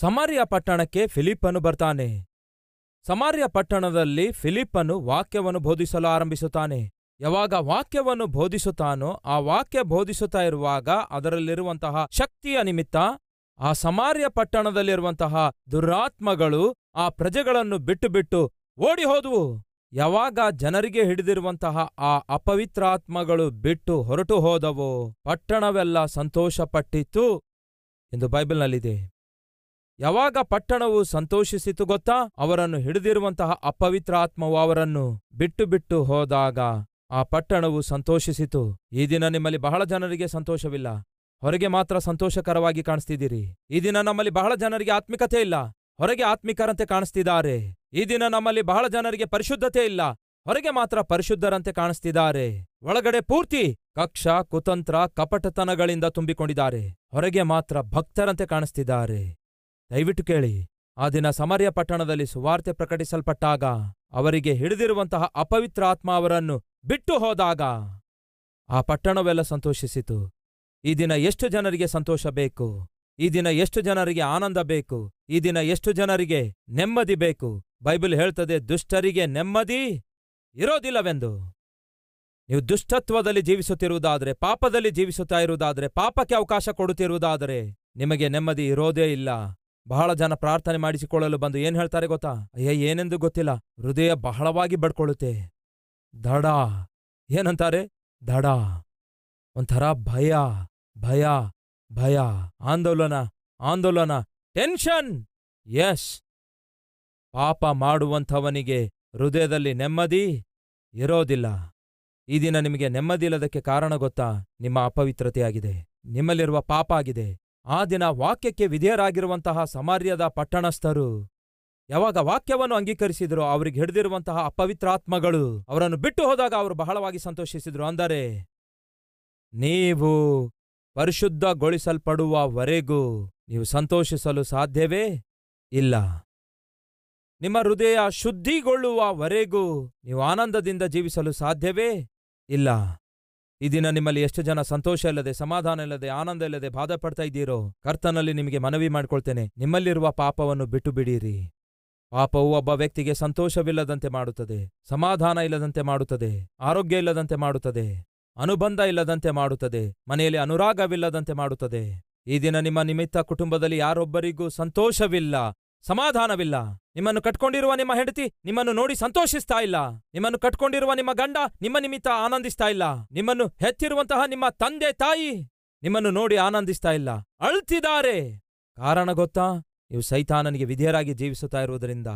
ಸಮಾರ್ಯ ಪಟ್ಟಣಕ್ಕೆ ಫಿಲಿಪ್ಪನು ಬರ್ತಾನೆ. ಸಮಾರ್ಯ ಪಟ್ಟಣದಲ್ಲಿ ಫಿಲಿಪ್ಪನು ವಾಕ್ಯವನ್ನು ಬೋಧಿಸಲು ಆರಂಭಿಸುತ್ತಾನೆ. ಯಾವಾಗ ವಾಕ್ಯವನ್ನು ಬೋಧಿಸುತ್ತಾನೋ ಆ ವಾಕ್ಯ ಬೋಧಿಸುತ್ತಾ ಇರುವಾಗ ಅದರಲ್ಲಿರುವಂತಹ ಶಕ್ತಿಯ ನಿಮಿತ್ತ, ಆ ಸಮಾರ್ಯ ಪಟ್ಟಣದಲ್ಲಿರುವಂತಹ ದುರಾತ್ಮಗಳು ಆ ಪ್ರಜೆಗಳನ್ನು ಬಿಟ್ಟು ಓಡಿ ಹೋದವು ಯಾವಾಗ ಜನರಿಗೆ ಹಿಡಿದಿರುವಂತಹ ಆ ಅಪವಿತ್ರಾತ್ಮಗಳು ಬಿಟ್ಟು ಹೊರಟು ಹೋದವೋ, ಪಟ್ಟಣವೆಲ್ಲ ಸಂತೋಷಪಟ್ಟಿತು ಎಂದು ಬೈಬಲ್ನಲ್ಲಿದೆ. ಯಾವಾಗ ಪಟ್ಟಣವು ಸಂತೋಷಿಸಿತು ಗೊತ್ತಾ? ಅವರನ್ನು ಹಿಡಿದಿರುವಂತಹ ಅಪವಿತ್ರಾತ್ಮವು ಅವರನ್ನು ಬಿಟ್ಟು ಬಿಟ್ಟು ಹೋದಾಗ ಆ ಪಟ್ಟಣವು ಸಂತೋಷಿಸಿತು. ಈ ದಿನ ನಿಮ್ಮಲ್ಲಿ ಬಹಳ ಜನರಿಗೆ ಸಂತೋಷವಿಲ್ಲ. ಹೊರಗೆ ಮಾತ್ರ ಸಂತೋಷಕರವಾಗಿ ಕಾಣಿಸ್ತಿದ್ದೀರಿ. ಈ ದಿನ ನಮ್ಮಲ್ಲಿ ಬಹಳ ಜನರಿಗೆ ಆತ್ಮಿಕತೆ ಇಲ್ಲ. ಹೊರಗೆ ಆತ್ಮಿಕರಂತೆ ಕಾಣಿಸ್ತಿದ್ದಾರೆ. ಈ ದಿನ ನಮ್ಮಲ್ಲಿ ಬಹಳ ಜನರಿಗೆ ಪರಿಶುದ್ಧತೆ ಇಲ್ಲ. ಹೊರಗೆ ಮಾತ್ರ ಪರಿಶುದ್ಧರಂತೆ ಕಾಣಿಸ್ತಿದ್ದಾರೆ. ಒಳಗಡೆ ಪೂರ್ತಿ ಕಕ್ಷ, ಕುತಂತ್ರ, ಕಪಟತನಗಳಿಂದ ತುಂಬಿಕೊಂಡಿದ್ದಾರೆ. ಹೊರಗೆ ಮಾತ್ರ ಭಕ್ತರಂತೆ ಕಾಣಿಸ್ತಿದ್ದಾರೆ. ದಯವಿಟ್ಟು ಕೇಳಿ, ಆ ದಿನ ಸಮರ್ಯ ಪಟ್ಟಣದಲ್ಲಿ ಸುವಾರ್ತೆ ಪ್ರಕಟಿಸಲ್ಪಟ್ಟಾಗ, ಅವರಿಗೆ ಹಿಡಿದಿರುವಂತಹ ಅಪವಿತ್ರ ಆತ್ಮ ಅವರನ್ನು ಬಿಟ್ಟು ಹೋದಾಗ, ಆ ಪಟ್ಟಣವೆಲ್ಲ ಸಂತೋಷಿಸಿತು. ಈ ದಿನ ಎಷ್ಟು ಜನರಿಗೆ ಸಂತೋಷ ಬೇಕು? ಈ ದಿನ ಎಷ್ಟು ಜನರಿಗೆ ಆನಂದ ಬೇಕು? ಈ ದಿನ ಎಷ್ಟು ಜನರಿಗೆ ನೆಮ್ಮದಿ ಬೇಕು? ಬೈಬಲ್ ಹೇಳ್ತದೆ, ದುಷ್ಟರಿಗೆ ನೆಮ್ಮದಿ ಇರೋದಿಲ್ಲವೆಂದು. ನೀವು ದುಷ್ಟತ್ವದಲ್ಲಿ ಜೀವಿಸುತ್ತಿರುವುದಾದರೆ, ಪಾಪದಲ್ಲಿ ಜೀವಿಸುತ್ತಾ ಇರುವುದಾದರೆ, ಪಾಪಕ್ಕೆ ಅವಕಾಶ ಕೊಡುತ್ತಿರುವುದಾದರೆ ನಿಮಗೆ ನೆಮ್ಮದಿ ಇರೋದೇ ಇಲ್ಲ. ಬಹಳ ಜನ ಪ್ರಾರ್ಥನೆ ಮಾಡಿಸಿಕೊಳ್ಳಲು ಬಂದು ಏನ್ ಹೇಳ್ತಾರೆ ಗೊತ್ತಾ? ಅಯ್ಯ, ಏನೆಂದು ಗೊತ್ತಿಲ್ಲ. ಹೃದಯ ಬಹಳವಾಗಿ ಬಡ್ಕೊಳ್ಳುತ್ತೆ. ದಡ. ಏನಂತಾರೆ? ದಡ. ಒಂಥರ ಭಯ ಭಯ. ಭಯ, ಆಂದೋಲನ ಆಂದೋಲನ, ಟೆನ್ಷನ್ ಎಸ್ ಪಾಪ ಮಾಡುವಂಥವನಿಗೆ ಹೃದಯದಲ್ಲಿ ನೆಮ್ಮದಿ ಇರೋದಿಲ್ಲ. ಈ ದಿನ ನಿಮಗೆ ನೆಮ್ಮದಿ ಇಲ್ಲದಕ್ಕೆ ಕಾರಣ ಗೊತ್ತಾ? ನಿಮ್ಮ ಅಪವಿತ್ರತೆಯಾಗಿದೆ. ನಿಮ್ಮಲ್ಲಿರುವ ಪಾಪ ಆಗಿದೆ. ಆ ದಿನ ವಾಕ್ಯಕ್ಕೆ ವಿಧೇಯರಾಗಿರುವಂತಹ ಸಮಾರ್ಯದ ಪಟ್ಟಣಸ್ಥರು. ಯಾವಾಗ ವಾಕ್ಯವನ್ನು ಅಂಗೀಕರಿಸಿದ್ರು ಅವರಿಗೆ ಹಿಡಿದಿರುವಂತಹ ಅಪವಿತ್ರಾತ್ಮಗಳು ಅವರನ್ನು ಬಿಟ್ಟು ಹೋದಾಗ ಅವರು ಬಹಳವಾಗಿ ಸಂತೋಷಿಸಿದ್ರು. ಅಂದರೆ, ನೀವು ಪರಿಶುದ್ಧಗೊಳಿಸಲ್ಪಡುವವರೆಗೂ ನೀವು ಸಂತೋಷಿಸಲು ಸಾಧ್ಯವೇ? ಇಲ್ಲ. ನಿಮ್ಮ ಹೃದಯ ಶುದ್ಧಿಗೊಳ್ಳುವವರೆಗೂ ನೀವು ಆನಂದದಿಂದ ಜೀವಿಸಲು ಸಾಧ್ಯವೇ? ಇಲ್ಲ. ಈ ದಿನ ನಿಮ್ಮಲ್ಲಿ ಎಷ್ಟು ಜನ ಸಂತೋಷ ಇಲ್ಲದೆ, ಸಮಾಧಾನ ಇಲ್ಲದೆ, ಆನಂದ ಇಲ್ಲದೆ ಬಾಧೆ ಪಡ್ತಾ ಇದ್ದೀರೋ, ಕರ್ತನಲ್ಲಿ ನಿಮಗೆ ಮನವಿ ಮಾಡ್ಕೊಳ್ತೇನೆ. ನಿಮ್ಮಲ್ಲಿರುವ ಪಾಪವನ್ನು ಬಿಟ್ಟು ಬಿಡಿರಿ. ಪಾಪವು ಒಬ್ಬ ವ್ಯಕ್ತಿಗೆ ಸಂತೋಷವಿಲ್ಲದಂತೆ ಮಾಡುತ್ತದೆ, ಸಮಾಧಾನ ಇಲ್ಲದಂತೆ ಮಾಡುತ್ತದೆ, ಆರೋಗ್ಯ ಇಲ್ಲದಂತೆ ಮಾಡುತ್ತದೆ. ಅನುಬಂಧ ಇಲ್ಲದಂತೆ ಮಾಡುತ್ತದೆ, ಮನೆಯಲ್ಲಿ ಅನುರಾಗವಿಲ್ಲದಂತೆ ಮಾಡುತ್ತದೆ. ಈ ದಿನ ನಿಮ್ಮ ನಿಮಿತ್ತ ಕುಟುಂಬದಲ್ಲಿ ಯಾರೊಬ್ಬರಿಗೂ ಸಂತೋಷವಿಲ್ಲ, ಸಮಾಧಾನವಿಲ್ಲ. ನಿಮ್ಮನ್ನು ಕಟ್ಕೊಂಡಿರುವ ನಿಮ್ಮ ಹೆಂಡತಿ ನಿಮ್ಮನ್ನು ನೋಡಿ ಸಂತೋಷಿಸ್ತಾ ಇಲ್ಲ. ನಿಮ್ಮನ್ನು ಕಟ್ಕೊಂಡಿರುವ ನಿಮ್ಮ ಗಂಡ ನಿಮ್ಮ ನಿಮಿತ್ತ ಆನಂದಿಸ್ತಾ ಇಲ್ಲ. ನಿಮ್ಮನ್ನು ಹೆತ್ತಿರುವಂತಹ ನಿಮ್ಮ ತಂದೆ ತಾಯಿ ನಿಮ್ಮನ್ನು ನೋಡಿ ಆನಂದಿಸ್ತಾ ಇಲ್ಲ. ಅಳ್ತಿದ್ದಾರೆ. ಕಾರಣ ಗೊತ್ತಾ? ನೀವು ಸೈತಾನನಿಗೆ ವಿಧೇಯರಾಗಿ ಜೀವಿಸುತ್ತಾ ಇರುವುದರಿಂದ.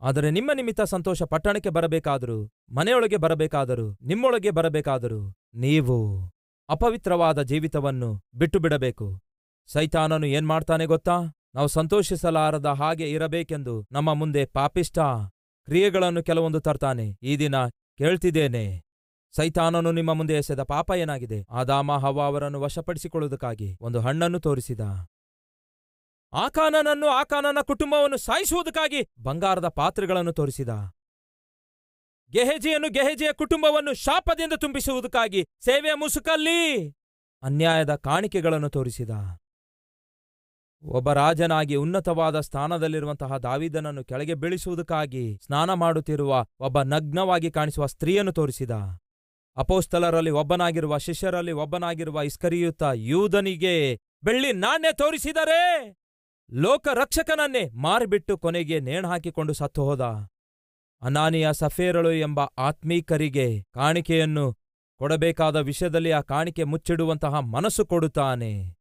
ಆದರೆ ನಿಮ್ಮ ನಿಮಿತ್ತ ಸಂತೋಷ ಪಟ್ಟಣಕ್ಕೆ ಬರಬೇಕಾದರೂ, ಮನೆಯೊಳಗೆ ಬರಬೇಕಾದರೂ, ನಿಮ್ಮೊಳಗೆ ಬರಬೇಕಾದರೂ ನೀವು ಅಪವಿತ್ರವಾದ ಜೀವಿತವನ್ನು ಬಿಟ್ಟುಬಿಡಬೇಕು. ಸೈತಾನನು ಏನ್ಮಾಡ್ತಾನೆ ಗೊತ್ತಾ? ನಾವು ಸಂತೋಷಿಸಲಾರದ ಹಾಗೆ ಇರಬೇಕೆಂದು ನಮ್ಮ ಮುಂದೆ ಪಾಪಿಷ್ಟ ಕ್ರಿಯೆಗಳನ್ನು ಕೆಲವೊಂದು ತರ್ತಾನೆ. ಈ ದಿನ ಕೇಳ್ತಿದ್ದೇನೆ. ಸೈತಾನನು ನಿಮ್ಮ ಮುಂದೆ ಎಸೆದ ಪಾಪ ಏನಾಗಿದೆ? ಆದಾಮ ಹವ ಅವರನ್ನು ವಶಪಡಿಸಿಕೊಳ್ಳುವುದಕ್ಕಾಗಿ ಒಂದು ಹಣ್ಣನ್ನು ತೋರಿಸಿದ. ಆಕಾನನನ್ನು ಆಕಾನನ ಕುಟುಂಬವನ್ನು ಸಾಯಿಸುವುದಕ್ಕಾಗಿ ಬಂಗಾರದ ಪಾತ್ರೆಗಳನ್ನು ತೋರಿಸಿದ. ಗೆಹೆಜೆಯನ್ನು ಗೆಹೆಜಿಯ ಕುಟುಂಬವನ್ನು ಶಾಪದಿಂದ ತುಂಬಿಸುವುದಕ್ಕಾಗಿ ಸೇವೆಯ ಮುಸುಕಲ್ಲಿ ಅನ್ಯಾಯದ ಕಾಣಿಕೆಗಳನ್ನು ತೋರಿಸಿದ. ಒಬ್ಬ ರಾಜನಾಗಿ ಉನ್ನತವಾದ ಸ್ಥಾನದಲ್ಲಿರುವಂತಹ ದಾವಿದನನ್ನು ಕೆಳಗೆ ಬೀಳಿಸುವುದಕ್ಕಾಗಿ ಸ್ನಾನ ಮಾಡುತ್ತಿರುವ ಒಬ್ಬ ನಗ್ನವಾಗಿ ಕಾಣಿಸುವ ಸ್ತ್ರೀಯನ್ನು ತೋರಿಸಿದ. ಅಪೋಸ್ತಲರಲ್ಲಿ ಒಬ್ಬನಾಗಿರುವ ಶಿಷ್ಯರಲ್ಲಿ ಒಬ್ಬನಾಗಿರುವ ಇಸ್ಕರಿಯುತ್ತ ಯೂದನಿಗೆ ಬೆಳ್ಳಿ ನಾಣ್ಯ ತೋರಿಸಿದರೆ ಲೋಕ ರಕ್ಷಕನನ್ನೇ ಮಾರಿಬಿಟ್ಟು ಕೊನೆಗೆ ನೇಣು ಹಾಕಿಕೊಂಡು ಸತ್ತು ಅನಾನಿಯ ಸಫೇರಳು ಎಂಬ ಆತ್ಮೀಕರಿಗೆ ಕಾಣಿಕೆಯನ್ನು ಕೊಡಬೇಕಾದ ವಿಷಯದಲ್ಲಿ ಆ ಕಾಣಿಕೆ ಮುಚ್ಚಿಡುವಂತಹ ಮನಸ್ಸು ಕೊಡುತ್ತಾನೆ.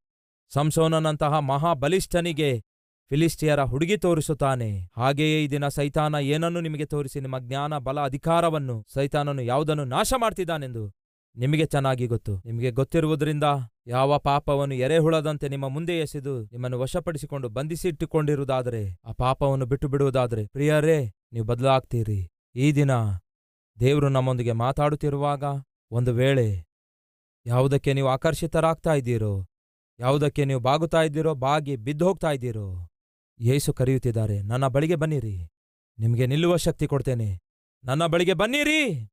ಸಂಸೋನನಂತಹ ಮಹಾಬಲಿಷ್ಠನಿಗೆ ಫಿಲಿಸ್ಟಿಯರ ಹುಡುಗಿ ತೋರಿಸುತ್ತಾನೆ. ಹಾಗೆಯೇ ಈ ದಿನ ಸೈತಾನ ಏನನ್ನು ನಿಮಗೆ ತೋರಿಸಿ? ನಿಮ್ಮ ಜ್ಞಾನ, ಬಲ, ಅಧಿಕಾರವನ್ನು ಸೈತಾನನು ಯಾವುದನ್ನು ನಾಶ ಮಾಡ್ತಿದ್ದಾನೆಂದು ನಿಮಗೆ ಚೆನ್ನಾಗಿ ಗೊತ್ತು. ನಿಮಗೆ ಗೊತ್ತಿರುವುದರಿಂದ ಯಾವ ಪಾಪವನ್ನು ಎರೆಹುಳದಂತೆ ನಿಮ್ಮ ಮುಂದೆ ಎಸೆದು ನಿಮ್ಮನ್ನು ವಶಪಡಿಸಿಕೊಂಡು ಬಂಧಿಸಿಟ್ಟುಕೊಂಡಿರುವುದಾದರೆ, ಆ ಪಾಪವನ್ನು ಬಿಟ್ಟು ಬಿಡುವುದಾದರೆ ಪ್ರಿಯರೇ, ನೀವು ಬದಲಾಗ್ತೀರಿ. ಈ ದಿನ ದೇವರು ನಮ್ಮೊಂದಿಗೆ ಮಾತಾಡುತ್ತಿರುವಾಗ ಒಂದು ವೇಳೆ ಯಾವುದಕ್ಕೆ ನೀವು ಆಕರ್ಷಿತರಾಗ್ತಾ ಇದ್ದೀರೋ, ಯಾವುದಕ್ಕೆ ನೀವು ಬಾಗುತ್ತಾ ಇದ್ದೀರೋ, ಬಾಗಿ ಬಿದ್ದು ಹೋಗ್ತಾ ಇದ್ದೀರೋ, ಯೇಸು ಕರೆಯುತ್ತಿದ್ದಾರೆ, ನನ್ನ ಬಳಿಗೆ ಬನ್ನಿರಿ. ನಿಮಗೆ ನಿಲ್ಲುವ ಶಕ್ತಿ ಕೊಡ್ತೇನೆ. ನನ್ನ ಬಳಿಗೆ ಬನ್ನಿರಿ.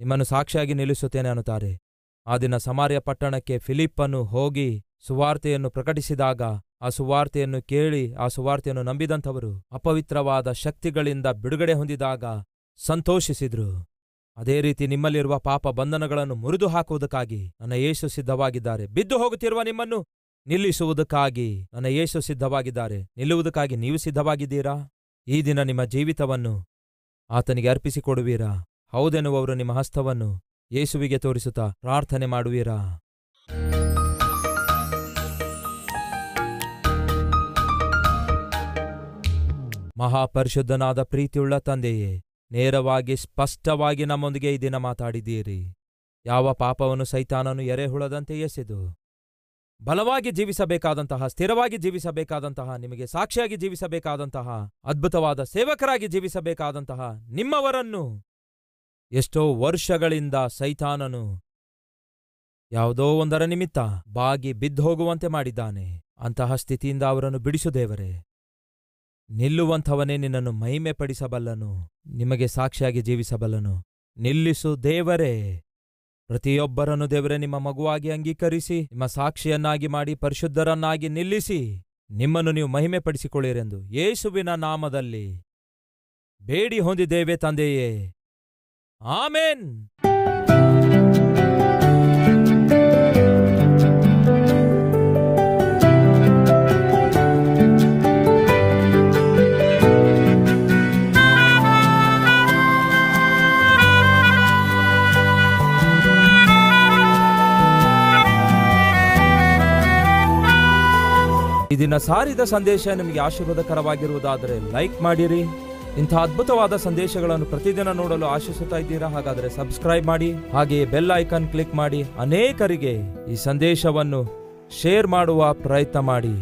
ನಿಮ್ಮನ್ನು ಸಾಕ್ಷಿಯಾಗಿ ನಿಲ್ಲಿಸುತ್ತೇನೆ ಅನ್ನುತ್ತಾರೆ. ಆ ದಿನ ಸಮಾರ್ಯ ಪಟ್ಟಣಕ್ಕೆ ಫಿಲಿಪ್ಪನ್ನು ಹೋಗಿ ಸುವಾರ್ತೆಯನ್ನು ಪ್ರಕಟಿಸಿದಾಗ ಆ ಸುವಾರ್ತೆಯನ್ನು ಕೇಳಿ ಆ ಸುವಾರ್ತೆಯನ್ನು ನಂಬಿದಂಥವರು ಅಪವಿತ್ರವಾದ ಶಕ್ತಿಗಳಿಂದ ಬಿಡುಗಡೆ ಹೊಂದಿದಾಗ ಸಂತೋಷಿಸಿದ್ರು. ಅದೇ ರೀತಿ ನಿಮ್ಮಲ್ಲಿರುವ ಪಾಪ ಬಂಧನಗಳನ್ನು ಮುರಿದು ಹಾಕುವುದಕ್ಕಾಗಿ ನನ್ನ ಯೇಸು ಸಿದ್ಧವಾಗಿದ್ದಾರೆ. ಬಿದ್ದು ಹೋಗುತ್ತಿರುವ ನಿಮ್ಮನ್ನು ನಿಲ್ಲಿಸುವುದಕ್ಕಾಗಿ ನನ್ನ ಯೇಸು ಸಿದ್ಧವಾಗಿದ್ದಾರೆ. ನಿಲ್ಲುವುದಕ್ಕಾಗಿ ನೀವು ಸಿದ್ಧವಾಗಿದ್ದೀರಾ? ಈ ದಿನ ನಿಮ್ಮ ಜೀವಿತವನ್ನು ಆತನಿಗೆ ಅರ್ಪಿಸಿಕೊಡುವೀರಾ? ಹೌದೆನ್ನುವವರು ನಿಮ್ಮ ಹಸ್ತವನ್ನು ಯೇಸುವಿಗೆ ತೋರಿಸುತ್ತಾ ಪ್ರಾರ್ಥನೆ ಮಾಡುವೀರಾ? ಮಹಾಪರಿಶುದ್ಧನಾದ ಪ್ರೀತಿಯುಳ್ಳ ತಂದೆಯೇ, ನೇರವಾಗಿ ಸ್ಪಷ್ಟವಾಗಿ ನಮ್ಮೊಂದಿಗೆ ಈ ದಿನ ಮಾತಾಡಿದ್ದೀರಿ. ಯಾವ ಪಾಪವನ್ನು ಸೈತಾನನು ಎರೆಹುಳದಂತೆ ಎಸೆದು, ಬಲವಾಗಿ ಜೀವಿಸಬೇಕಾದಂತಹ, ಸ್ಥಿರವಾಗಿ ಜೀವಿಸಬೇಕಾದಂತಹ, ನಿಮಗೆ ಸಾಕ್ಷಿಯಾಗಿ ಜೀವಿಸಬೇಕಾದಂತಹ, ಅದ್ಭುತವಾದ ಸೇವಕರಾಗಿ ಜೀವಿಸಬೇಕಾದಂತಹ ನಿಮ್ಮವರನ್ನು ಎಷ್ಟೋ ವರ್ಷಗಳಿಂದ ಸೈತಾನನು ಯಾವುದೋ ಒಂದರ ನಿಮಿತ್ತ ಬಾಗಿ ಬಿದ್ದೋಗುವಂತೆ ಮಾಡಿದ್ದಾನೆ. ಅಂತಹ ಸ್ಥಿತಿಯಿಂದ ಅವರನ್ನು ಬಿಡಿಸು ದೇವರೇ. ನಿಲ್ಲುವಂಥವನೇ ನಿನ್ನನ್ನು ಮಹಿಮೆ ಪಡಿಸಬಲ್ಲನು ನಿಮಗೆ ಸಾಕ್ಷಿಯಾಗಿ ಜೀವಿಸಬಲ್ಲನು. ನಿಲ್ಲಿಸು ದೇವರೇ. ಪ್ರತಿಯೊಬ್ಬರನ್ನು ದೇವರೇ, ನಿಮ್ಮ ಮಗುವಾಗಿ ಅಂಗೀಕರಿಸಿ, ನಿಮ್ಮ ಸಾಕ್ಷಿಯನ್ನಾಗಿ ಮಾಡಿ, ಪರಿಶುದ್ಧರನ್ನಾಗಿ ನಿಲ್ಲಿಸಿ, ನಿಮ್ಮನ್ನು ನೀವು ಮಹಿಮೆಪಡಿಸಿಕೊಳ್ಳಿರೆಂದು ಯೇಸುವಿನ ನಾಮದಲ್ಲಿ ಬೇಡಿ ಹೊಂದಿದ್ದೇವೆ ತಂದೆಯೇ. ಆಮೇನ್. ಈ ಸಾರಿದ ಸಂದೇಶ ನಿಮಗೆ ಆಶೀರ್ವಾದಕರವಾಗಿರುವುದಾದರೆ ಲೈಕ್ ಮಾಡಿರಿ. ಇಂಥ ಅದ್ಭುತವಾದ ಸಂದೇಶಗಳನ್ನು ಪ್ರತಿದಿನ ನೋಡಲು ಆಶಿಸುತ್ತಾ ಇದ್ದೀರಾ? ಹಾಗಾದರೆ ಸಬ್ಸ್ಕ್ರೈಬ್ ಮಾಡಿ, ಹಾಗೆಯೇ ಬೆಲ್ ಐಕಾನ್ ಕ್ಲಿಕ್ ಮಾಡಿ, ಅನೇಕರಿಗೆ ಈ ಸಂದೇಶವನ್ನು ಶೇರ್ ಮಾಡುವ ಪ್ರಯತ್ನ ಮಾಡಿ.